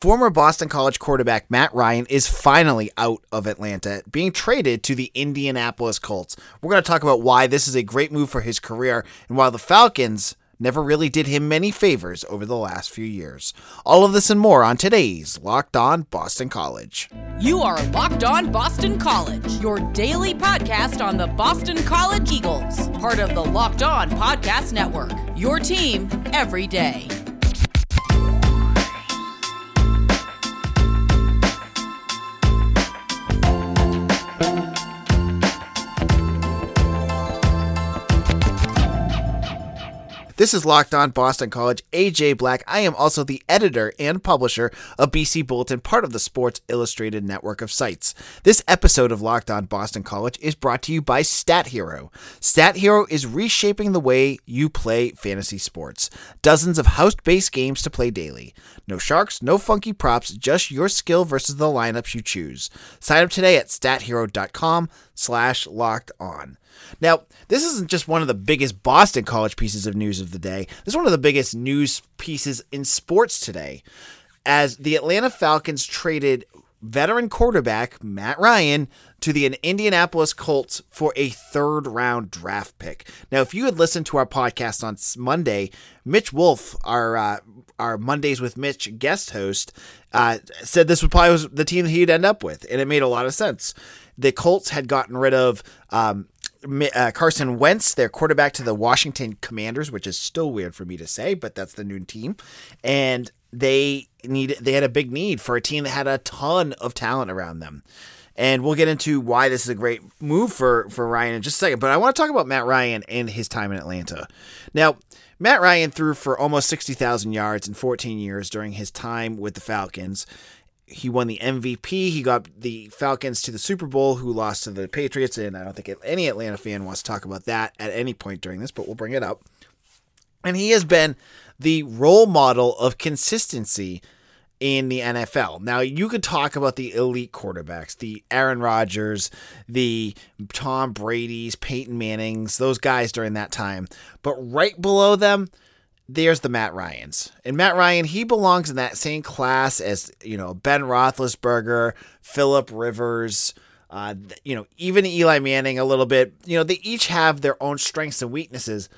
Former Boston College quarterback Matt Ryan is finally out of Atlanta, being traded to the Indianapolis Colts. We're going to talk about why this is a great move for his career and why the Falcons never really did him many favors over the last few years. All of this and more on today's Locked On Boston College. You are Locked On Boston College, your daily podcast on the Boston College Eagles, part of the Locked On Podcast Network. Your team every day. This is Locked On Boston College, AJ Black. I am also the editor and publisher of BC Bulletin, part of the Sports Illustrated network of sites. This episode of Locked On Boston College is brought to you by Stat Hero. Stat Hero is reshaping the way you play fantasy sports. Dozens of house-based games to play daily. No sharks, no funky props, just your skill versus the lineups you choose. Sign up today at stathero.com slash locked on. Now, this isn't just one of the biggest Boston College pieces of news of the day. This is one of the biggest news pieces in sports today, as the Atlanta Falcons traded veteran quarterback Matt Ryan to the Indianapolis Colts for a third round draft pick. Now, if you had listened to our podcast on Monday, Mitch Wolf, our uh, our Mondays with Mitch guest host, uh, said this would probably was the team that he'd end up with, and it made a lot of sense. The Colts had gotten rid of um, uh, Carson Wentz, their quarterback to the Washington Commanders, which is still weird for me to say, but that's the new team. And they need they had a big need for a team that had a ton of talent around them. And we'll get into why this is a great move for, for Ryan in just a second. But I want to talk about Matt Ryan and his time in Atlanta. Now, Matt Ryan threw for almost 60,000 yards in 14 years during his time with the Falcons he won the MVP. He got the Falcons to the Super Bowl, who lost to the Patriots. And I don't think any Atlanta fan wants to talk about that at any point during this, but we'll bring it up. And he has been the role model of consistency in the NFL. Now, you could talk about the elite quarterbacks, the Aaron Rodgers, the Tom Brady's, Peyton Manning's, those guys during that time. But right below them, there's the Matt Ryans. And Matt Ryan, he belongs in that same class as, you know, Ben Roethlisberger, Philip Rivers, uh, you know, even Eli Manning a little bit. You know, they each have their own strengths and weaknesses,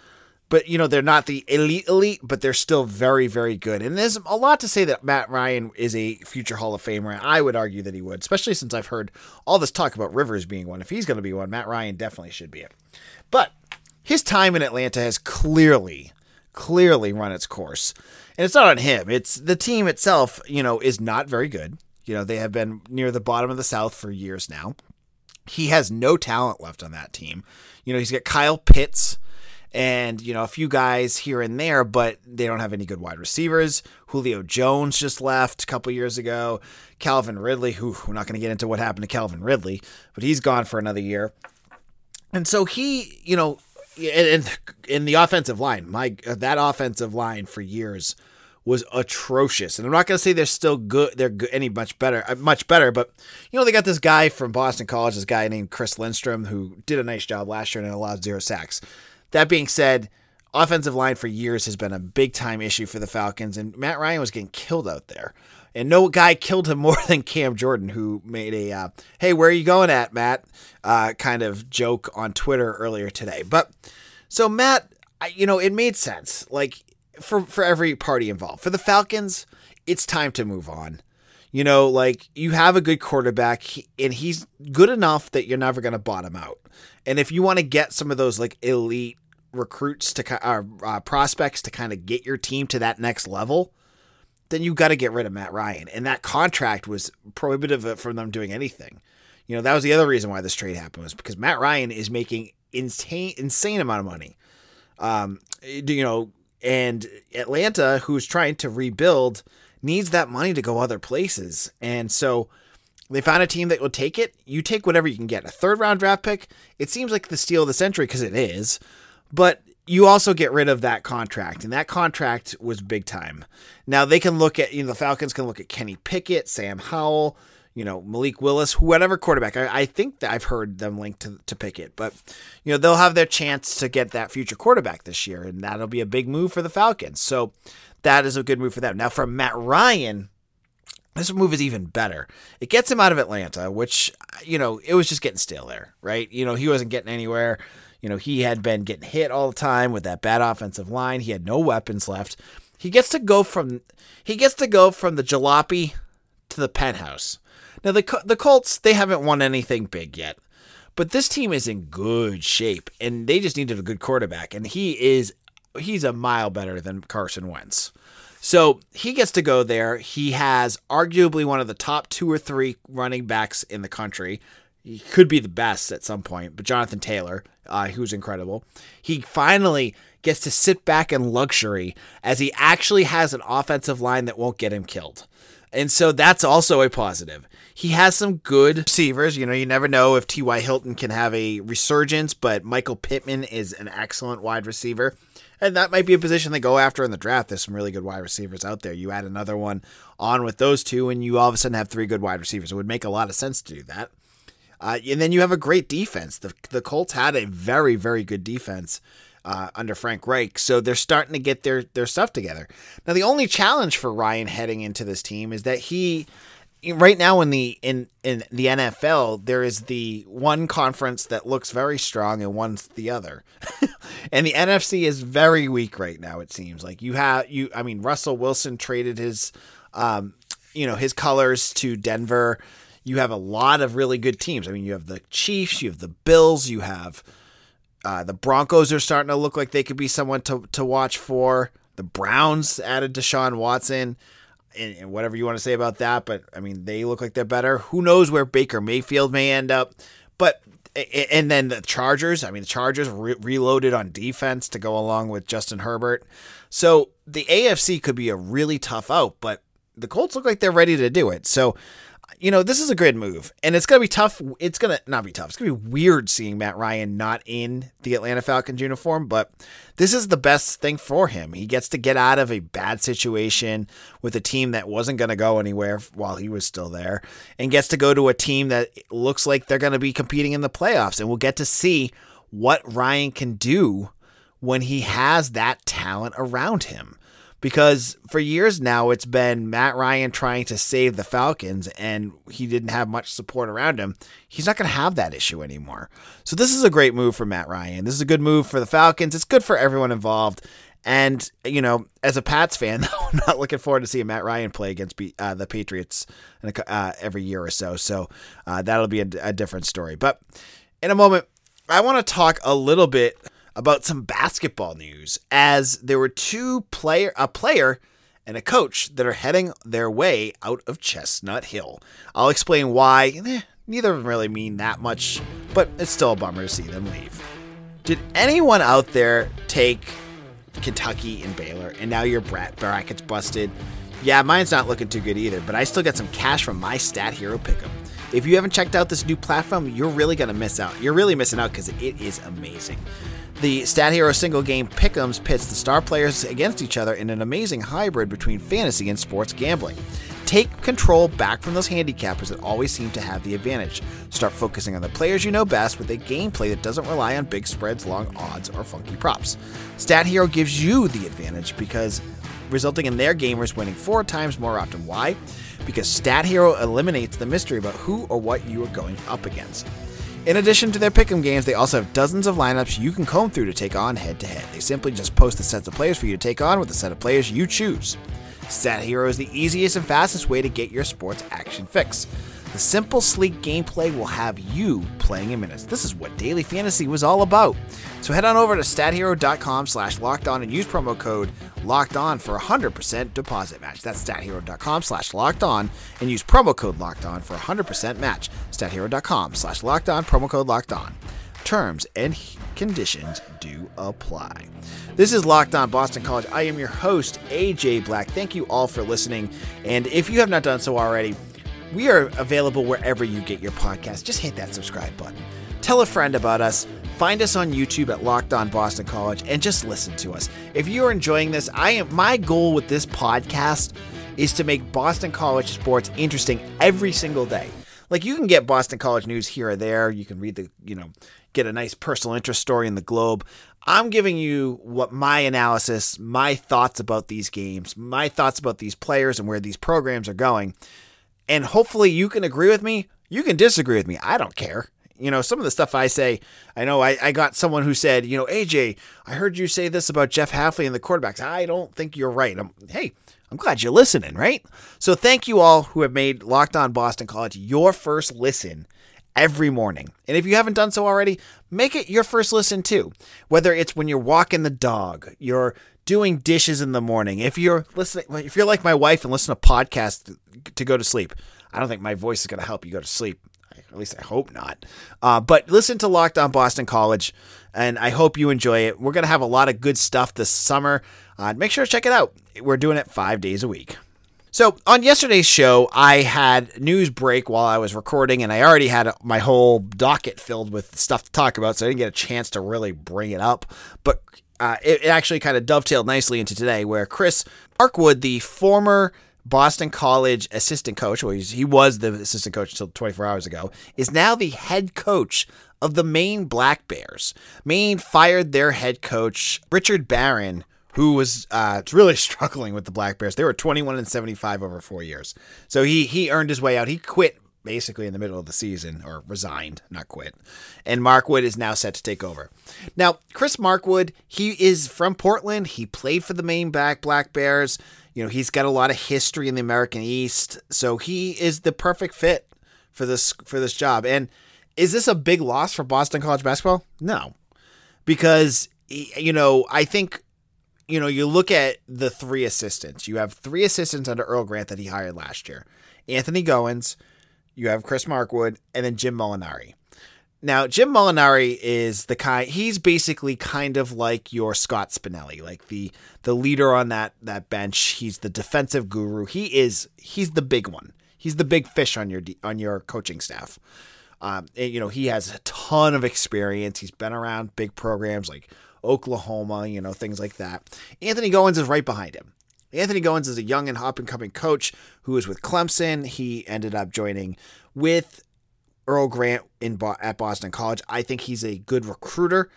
but, you know, they're not the elite elite, but they're still very, very good. And there's a lot to say that Matt Ryan is a future Hall of Famer. I would argue that he would, especially since I've heard all this talk about Rivers being one. If he's going to be one, Matt Ryan definitely should be it. But his time in Atlanta has clearly clearly run its course. And it's not on him. It's the team itself, you know, is not very good. You know, they have been near the bottom of the South for years now. He has no talent left on that team. You know, he's got Kyle Pitts and, you know, a few guys here and there, but they don't have any good wide receivers. Julio Jones just left a couple years ago. Calvin Ridley, who we're not going to get into what happened to Calvin Ridley, but he's gone for another year. And so he, you know, in, in the offensive line, my that offensive line for years was atrocious. And I'm not going to say they're still good. They're good, any much better, uh, much better. But you know, they got this guy from Boston College, this guy named Chris Lindstrom, who did a nice job last year and allowed zero sacks. That being said, offensive line for years has been a big time issue for the Falcons, and Matt Ryan was getting killed out there. And no guy killed him more than Cam Jordan, who made a uh, "Hey, where are you going at, Matt?" Uh, kind of joke on Twitter earlier today. But so Matt, I, you know, it made sense. Like for for every party involved. For the Falcons, it's time to move on. You know, like you have a good quarterback, and he's good enough that you're never going to bottom out. And if you want to get some of those like elite recruits to uh, uh, prospects to kind of get your team to that next level, then you got to get rid of Matt Ryan. And that contract was prohibitive from them doing anything. You know, that was the other reason why this trade happened was because Matt Ryan is making insane insane amount of money. Um, you know, and Atlanta, who's trying to rebuild, needs that money to go other places. And so they found a team that will take it. You take whatever you can get. A third round draft pick, it seems like the steal of the century because it is. But you also get rid of that contract, and that contract was big time. Now they can look at, you know, the Falcons can look at Kenny Pickett, Sam Howell, you know, Malik Willis, whatever quarterback. I, I, think that I've heard them linked to, to Pickett, but, you know, they'll have their chance to get that future quarterback this year, and that'll be a big move for the Falcons. So that is a good move for them. Now, for Matt Ryan, This move is even better. It gets him out of Atlanta, which, you know, it was just getting stale there, right? You know, he wasn't getting anywhere. You know, he had been getting hit all the time with that bad offensive line. He had no weapons left. He gets to go from he gets to go from the jalopy to the penthouse. Now the the Colts they haven't won anything big yet, but this team is in good shape and they just needed a good quarterback and he is he's a mile better than Carson Wentz. So he gets to go there. He has arguably one of the top two or three running backs in the country. He could be the best at some point, but Jonathan Taylor, uh, who's incredible. He finally gets to sit back in luxury as he actually has an offensive line that won't get him killed. And so that's also a positive. He has some good receivers. You know, you never know if T.Y. Hilton can have a resurgence, but Michael Pittman is an excellent wide receiver. And that might be a position they go after in the draft. There's some really good wide receivers out there. You add another one on with those two, and you all of a sudden have three good wide receivers. It would make a lot of sense to do that. Uh, and then you have a great defense. The, the Colts had a very, very good defense uh, under Frank Reich. So they're starting to get their their stuff together. Now the only challenge for Ryan heading into this team is that he right now in the in in the NFL there is the one conference that looks very strong and one's the other. and the NFC is very weak right now it seems. Like you have you I mean Russell Wilson traded his um you know his colors to Denver. You have a lot of really good teams. I mean you have the Chiefs, you have the Bills, you have uh, the Broncos are starting to look like they could be someone to, to watch for. The Browns added Deshaun Watson, and, and, whatever you want to say about that, but I mean, they look like they're better. Who knows where Baker Mayfield may end up? But and then the Chargers. I mean, the Chargers re- reloaded on defense to go along with Justin Herbert. So the AFC could be a really tough out, but the Colts look like they're ready to do it. So you know, this is a great move, and it's gonna be tough. It's gonna not be tough. It's gonna be weird seeing Matt Ryan not in the Atlanta Falcons uniform, but this is the best thing for him. He gets to get out of a bad situation with a team that wasn't gonna go anywhere while he was still there, and gets to go to a team that looks like they're gonna be competing in the playoffs, and we'll get to see what Ryan can do when he has that talent around him because for years now it's been Matt Ryan trying to save the Falcons and he didn't have much support around him. He's not going to have that issue anymore. So this is a great move for Matt Ryan. This is a good move for the Falcons. It's good for everyone involved. And you know, as a Pats fan, I'm not looking forward to seeing Matt Ryan play against uh, the Patriots uh, every year or so. So uh, that'll be a, a different story. But in a moment, I want to talk a little bit about some basketball news as there were two player a player and a coach that are heading their way out of Chestnut Hill. I'll explain why. Eh, neither of them really mean that much, but it's still a bummer to see them leave. Did anyone out there take Kentucky and Baylor and now your bracket's busted? Yeah, mine's not looking too good either, but I still got some cash from my Stat Hero pickup. If you haven't checked out this new platform, you're really going to miss out. You're really missing out because it is amazing. The Stat Hero single game Pick'ems pits the star players against each other in an amazing hybrid between fantasy and sports gambling. Take control back from those handicappers that always seem to have the advantage. Start focusing on the players you know best with a gameplay that doesn't rely on big spreads, long odds, or funky props. Stat Hero gives you the advantage because resulting in their gamers winning four times more often. Why? Because Stat Hero eliminates the mystery about who or what you are going up against. In addition to their pick'em games, they also have dozens of lineups you can comb through to take on head to head. They simply just post the sets of players for you to take on with the set of players you choose. Stat Hero is the easiest and fastest way to get your sports action fix. The simple, sleek gameplay will have you playing in minutes. This is what daily fantasy was all about. So head on over to stathero.com slash locked on and use promo code locked on for a 100% deposit match. That's stathero.com slash locked on and use promo code locked on for a 100% match. Stathero.com slash locked on, promo code locked on. Terms and conditions do apply. This is Locked On Boston College. I am your host, AJ Black. Thank you all for listening. And if you have not done so already, we are available wherever you get your podcast. Just hit that subscribe button. Tell a friend about us. Find us on YouTube at Locked On Boston College and just listen to us. If you are enjoying this, I am my goal with this podcast is to make Boston College sports interesting every single day. Like you can get Boston College news here or there. You can read the, you know, get a nice personal interest story in the Globe. I'm giving you what my analysis, my thoughts about these games, my thoughts about these players and where these programs are going. And hopefully you can agree with me. You can disagree with me. I don't care. You know, some of the stuff I say, I know I, I got someone who said, you know, AJ, I heard you say this about Jeff Hafley and the quarterbacks. I don't think you're right. I'm, hey, I'm glad you're listening, right? So thank you all who have made Locked On Boston College your first listen every morning. And if you haven't done so already, make it your first listen too. Whether it's when you're walking the dog, you're doing dishes in the morning, if you're listening, if you're like my wife and listen to podcasts to go to sleep, I don't think my voice is going to help you go to sleep. At least I hope not. Uh, but listen to Locked On Boston College, and I hope you enjoy it. We're going to have a lot of good stuff this summer. Uh, make sure to check it out. We're doing it five days a week. So, on yesterday's show, I had news break while I was recording, and I already had my whole docket filled with stuff to talk about, so I didn't get a chance to really bring it up. But uh, it, it actually kind of dovetailed nicely into today, where Chris Markwood, the former Boston College assistant coach, well, he was the assistant coach until 24 hours ago, is now the head coach of the Maine Black Bears. Maine fired their head coach, Richard Barron, who was uh, really struggling with the Black Bears. They were 21 and 75 over four years. So he he earned his way out. He quit basically in the middle of the season, or resigned, not quit. And Markwood is now set to take over. Now, Chris Markwood, he is from Portland. He played for the Maine back Black Bears. You know, he's got a lot of history in the America East, so he is the perfect fit for this for this job. And is this a big loss for Boston College basketball? No, because you know I think you know, you look at the three assistants. You have three assistants under Earl Grant that he hired last year Anthony Goins, you have Chris Markwood, and then Jim Molinari. Now, Jim Molinari is the kind he's basically kind of like your Scott Spinelli, like the the leader on that that bench. He's the defensive guru. He is he's the big one. He's the big fish on your on your coaching staff. Um, and, you know, he has a ton of experience. He's been around big programs like Oklahoma, you know, things like that. Anthony Goins is right behind him. Anthony Goins is a young and up and coming coach who is with Clemson. He ended up joining with Earl Grant in at Boston College. I think he's a good recruiter.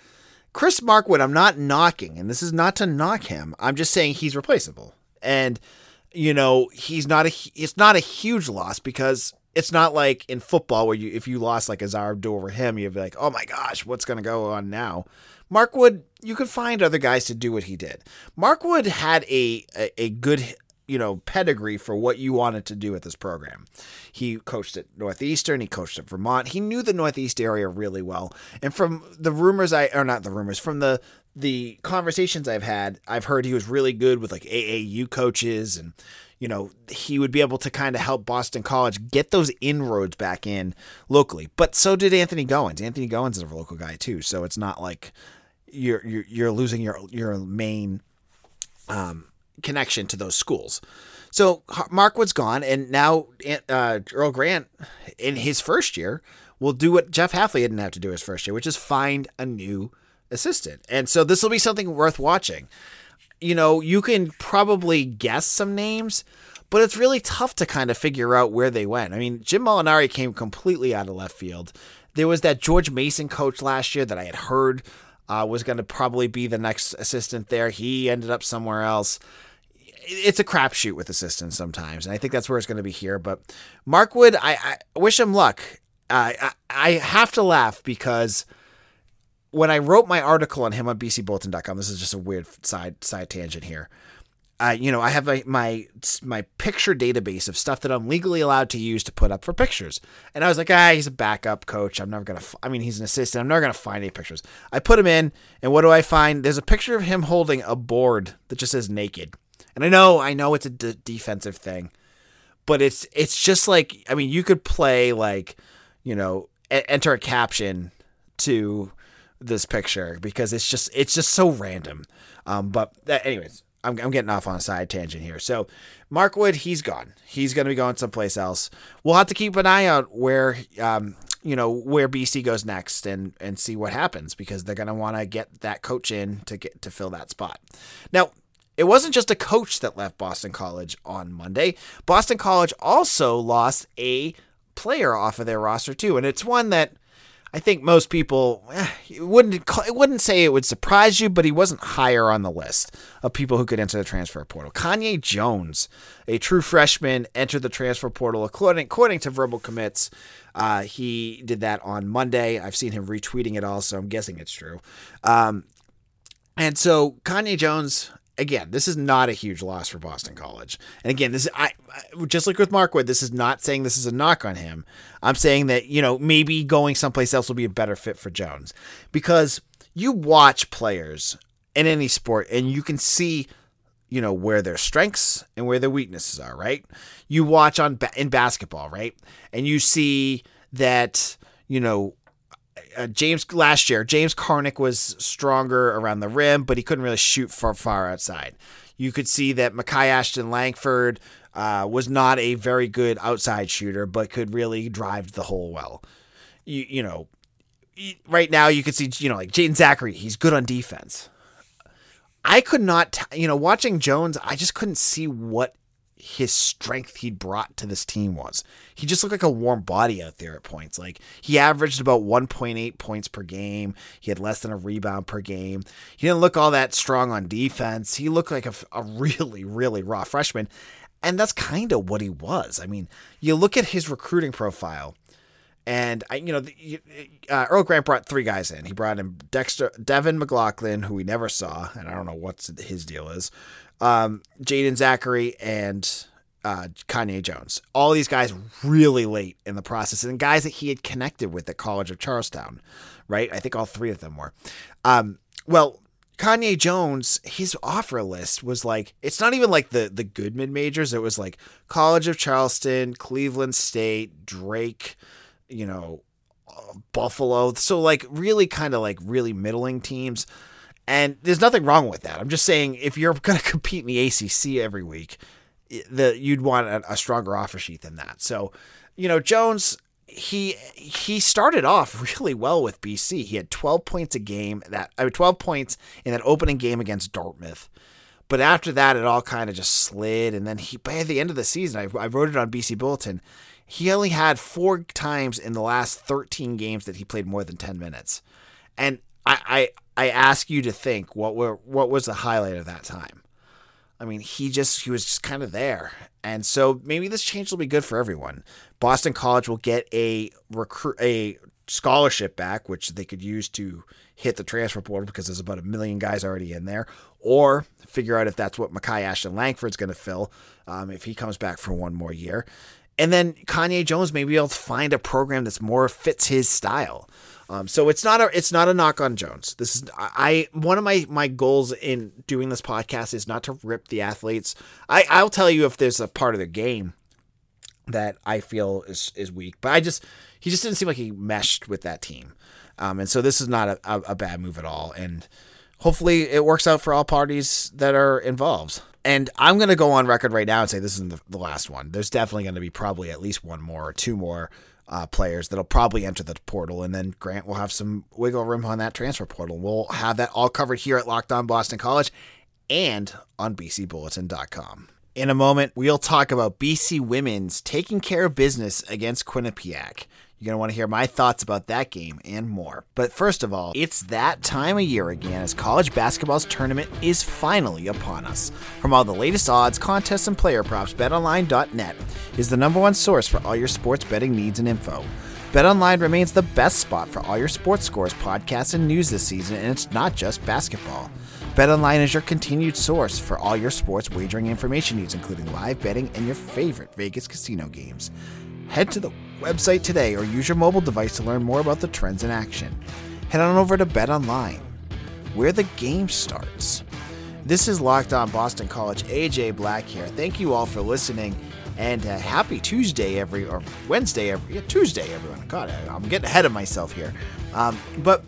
Chris Markwood, I'm not knocking, and this is not to knock him. I'm just saying he's replaceable, and you know he's not a. It's not a huge loss because it's not like in football where you if you lost like Ausar Abdul over him, you'd be like, oh my gosh, what's going to go on now? Markwood, you could find other guys to do what he did. Markwood had a, a, a good you know pedigree for what you wanted to do with this program. He coached at Northeastern, he coached at Vermont. He knew the Northeast area really well. And from the rumors I or not the rumors, from the the conversations I've had, I've heard he was really good with like AAU coaches and you know, he would be able to kind of help Boston College get those inroads back in locally. But so did Anthony Goins. Anthony Goins is a local guy too, so it's not like you're you're, you're losing your your main um, connection to those schools. So Markwood's gone, and now uh, Earl Grant, in his first year, will do what Jeff Hafley didn't have to do his first year, which is find a new assistant. And so this will be something worth watching. You know, you can probably guess some names, but it's really tough to kind of figure out where they went. I mean, Jim Molinari came completely out of left field. There was that George Mason coach last year that I had heard uh, was going to probably be the next assistant there. He ended up somewhere else. It's a crapshoot with assistants sometimes, and I think that's where it's going to be here. But Markwood, I, I wish him luck. I, I have to laugh because when I wrote my article on him on bcbulletin.com, this is just a weird side side tangent here. I, you know, I have my, my my picture database of stuff that I'm legally allowed to use to put up for pictures. And I was like, ah, he's a backup coach. I'm never gonna. F- I mean, he's an assistant. I'm never gonna find any pictures. I put him in, and what do I find? There's a picture of him holding a board that just says naked. And I know, I know, it's a d- defensive thing, but it's it's just like, I mean, you could play like, you know, a- enter a caption to this picture because it's just it's just so random. Um, but uh, anyways, I'm, I'm getting off on a side tangent here. So, Markwood, he's gone. He's going to be going someplace else. We'll have to keep an eye out where, um, you know, where BC goes next and and see what happens because they're going to want to get that coach in to get to fill that spot. Now, it wasn't just a coach that left Boston College on Monday. Boston College also lost a player off of their roster too, and it's one that I think most people eh, it wouldn't it wouldn't say it would surprise you, but he wasn't higher on the list of people who could enter the transfer portal. Kanye Jones, a true freshman, entered the transfer portal according according to verbal commits. Uh, he did that on Monday. I've seen him retweeting it all, so I'm guessing it's true. Um, and so Kanye Jones, again, this is not a huge loss for Boston College. And again, this is I just like with Markwood, this is not saying this is a knock on him. I'm saying that, you know, maybe going someplace else will be a better fit for Jones. Because you watch players in any sport and you can see you know where their strengths and where their weaknesses are, right? You watch on in basketball, right? And you see that, you know, uh, James last year, James Karnik was stronger around the rim, but he couldn't really shoot far far outside. You could see that Makai Ashton Langford uh, was not a very good outside shooter, but could really drive the hole well. You you know, right now you could see you know like Jaeden Zackery, he's good on defense. I could not, t- you know, watching Jones, I just couldn't see what his strength he brought to this team was. He just looked like a warm body out there at points. Like he averaged about 1.8 points per game. He had less than a rebound per game. He didn't look all that strong on defense. He looked like a, a really, really raw freshman. And that's kind of what he was. I mean, you look at his recruiting profile. And I, you know, uh, Earl Grant brought three guys in. He brought in Dexter, Devin McGlockton, who we never saw, and I don't know what his deal is um, Jaeden Zackery and uh, Kanye Jones. All these guys really late in the process, and guys that he had connected with at College of Charleston, right? I think all three of them were. Um, well, Kanye Jones, his offer list was like it's not even like the the good mid majors. It was like College of Charleston, Cleveland State, Drake, you know, Buffalo. So like really kind of like really middling teams. And there's nothing wrong with that. I'm just saying if you're going to compete in the ACC every week, the you'd want a, a stronger offer sheet than that. So, you know, Jones he he started off really well with BC. He had 12 points a game that I mean, 12 points in that opening game against Dartmouth. But after that, it all kind of just slid. And then he, by the end of the season, I, I wrote it on BC Bulletin. He only had four times in the last 13 games that he played more than 10 minutes. And I, I I ask you to think what were what was the highlight of that time. I mean, he just he was just kind of there, and so maybe this change will be good for everyone. Boston College will get a recruit a scholarship back, which they could use to hit the transfer portal because there's about a million guys already in there, or figure out if that's what Makai Ashton Langford's going to fill um, if he comes back for one more year. And then Kanye Jones may be able to find a program that's more fits his style. Um, so it's not a it's not a knock on Jones. This is I one of my my goals in doing this podcast is not to rip the athletes. I I'll tell you if there's a part of the game that I feel is is weak, but I just he just didn't seem like he meshed with that team. Um, and so this is not a, a, a bad move at all. And hopefully it works out for all parties that are involved. And I'm going to go on record right now and say this isn't the, the last one. There's definitely going to be probably at least one more or two more uh, players that'll probably enter the portal, and then Grant will have some wiggle room on that transfer portal. We'll have that all covered here at Locked On Boston College and on BCBulletin.com. In a moment, we'll talk about BC women's taking care of business against Quinnipiac. You're going to want to hear my thoughts about that game and more. But first of all, it's that time of year again as college basketball's tournament is finally upon us. From all the latest odds, contests, and player props, betonline.net is the number one source for all your sports betting needs and info. BetOnline remains the best spot for all your sports scores, podcasts, and news this season, and it's not just basketball. BetOnline is your continued source for all your sports wagering information needs, including live betting and your favorite Vegas casino games. Head to the website today or use your mobile device to learn more about the trends in action. Head on over to Bet Online, where the game starts. This is Locked On Boston College. AJ Black here. Thank you all for listening, and uh, happy Tuesday, every or Wednesday, every yeah, Tuesday, everyone. God, I'm getting ahead of myself here. Um, but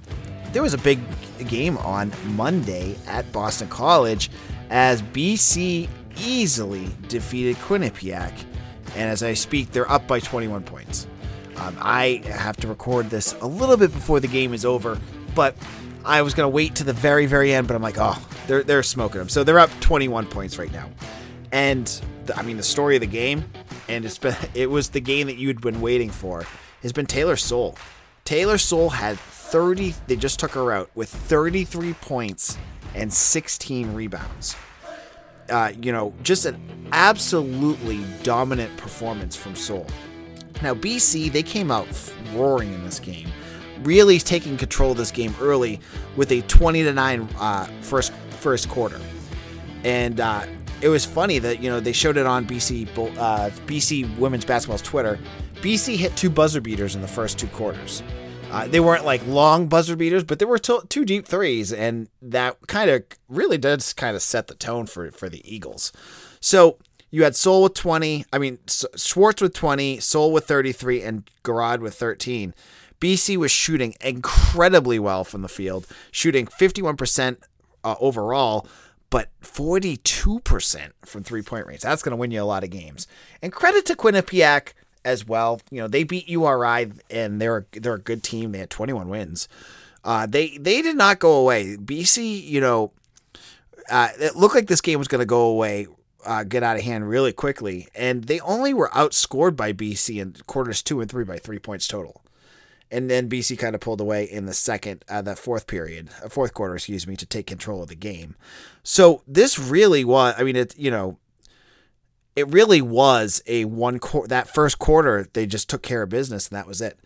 there was a big game on Monday at Boston College as BC easily defeated Quinnipiac and as I speak, they're up by 21 points. Um, I have to record this a little bit before the game is over, but I was going to wait to the very, very end, but I'm like, oh, they're, they're smoking them. So they're up 21 points right now. And the, I mean, the story of the game, and it's been, it was the game that you had been waiting for, has been Taylor Soul. Taylor Soul had 30. They just took her out with 33 points and 16 rebounds. Uh, you know, just an absolutely dominant performance from Soul. Now, BC, they came out roaring in this game, really taking control of this game early with a 20 to 9 uh, first first quarter. And uh, it was funny that you know they showed it on BC uh, BC women's basketball's Twitter. BC hit two buzzer beaters in the first two quarters. Uh, they weren't like long buzzer beaters, but there were t- two deep threes, and that kind of really does kind of set the tone for for the Eagles. So you had Soul with 20, I mean Swartz with 20, Soul with 33, and Garraud with 13. BC was shooting incredibly well from the field, shooting 51% uh, overall, but 42% from three point range. That's going to win you a lot of games. And credit to Quinnipiac as well. You know, they beat URI and they're they're a good team. They had 21 wins. Uh, they they did not go away. BC, you know, uh, it looked like this game was going to go away, uh, get out of hand really quickly, and they only were outscored by BC in quarters two and three by three points total. And then BC kind of pulled away in the second, uh, the fourth period, uh, fourth quarter, excuse me, to take control of the game. So this really was, I mean, it, you know, it really was a one quarter, that first quarter, they just took care of business and that was it.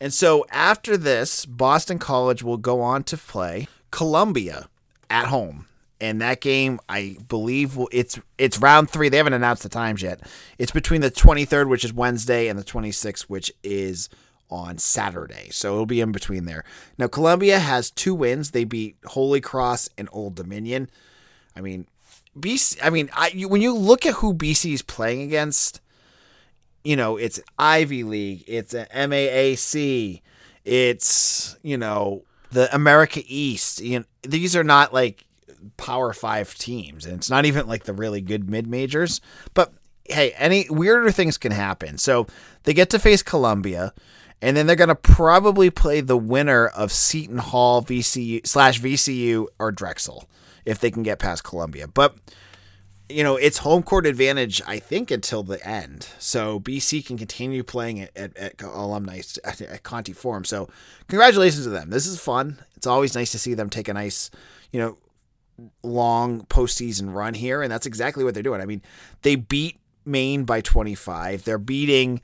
And so after this, Boston College will go on to play Columbia at home. And that game, I believe, it's it's round three. They haven't announced the times yet. It's between the 23rd, which is Wednesday, and the 26th, which is on Saturday. So it'll be in between there. Now, Columbia has two wins. They beat Holy Cross and Old Dominion. I mean, BC. I mean, I, you, when you look at who BC is playing against, you know, it's Ivy League, it's an MAAC, it's you know the America East. You know, these are not like Power Five teams, and it's not even like the really good mid majors. But hey, any weirder things can happen. So they get to face Columbia. And then they're going to probably play the winner of Seton Hall, VCU slash VCU or Drexel if they can get past Columbia. But you know, it's home court advantage, I think, until the end. So BC can continue playing at, at, at alumni at, at Conte Forum. So congratulations to them. This is fun. It's always nice to see them take a nice, you know, long postseason run here, and that's exactly what they're doing. I mean, they beat Maine by 25. They're beating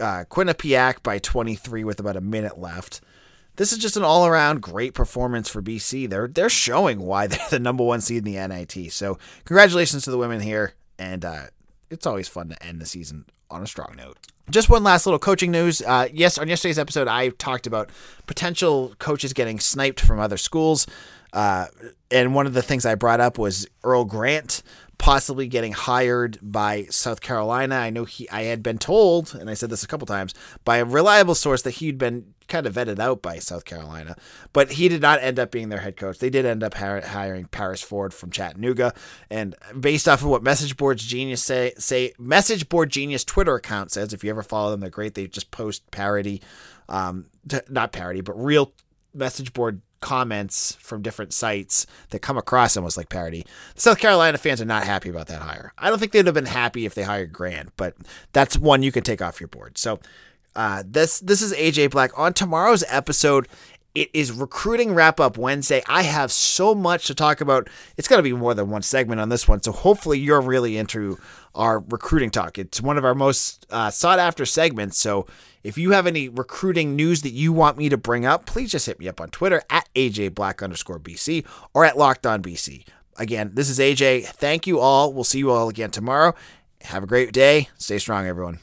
uh, Quinnipiac by 23 with about a minute left this is just an all around great performance for BC. They're they're showing why they're the number one seed in the NIT. So congratulations to the women here, and uh, it's always fun to end the season on a strong note. Just one last little coaching news. Uh, yes, on yesterday's episode, I talked about potential coaches getting sniped from other schools. Uh, and one of the things I brought up was Earl Grant possibly getting hired by South Carolina. I know he I had been told, and I said this a couple times, by a reliable source that he'd been kind of vetted out by South Carolina, but he did not end up being their head coach. They did end up hiring Paris Ford from Chattanooga, and based off of what Message Boards Genius say, say Message Board Genius Twitter account says, if you ever follow them, they're great. They just post parody, um, not parody, but real message board comments from different sites that come across almost like parody. The South Carolina fans are not happy about that hire. I don't think they'd have been happy if they hired Grant, but that's one you can take off your board. So uh, this this is AJ Black on tomorrow's episode. It is recruiting wrap up Wednesday. I have so much to talk about. It's going to be more than one segment on this one. So hopefully you're really into our recruiting talk. It's one of our most uh, sought after segments. So if you have any recruiting news that you want me to bring up, please just hit me up on Twitter at AJ Black underscore BC or at Locked On BC. Again, this is AJ. Thank you all. We'll see you all again tomorrow. Have a great day. Stay strong, everyone.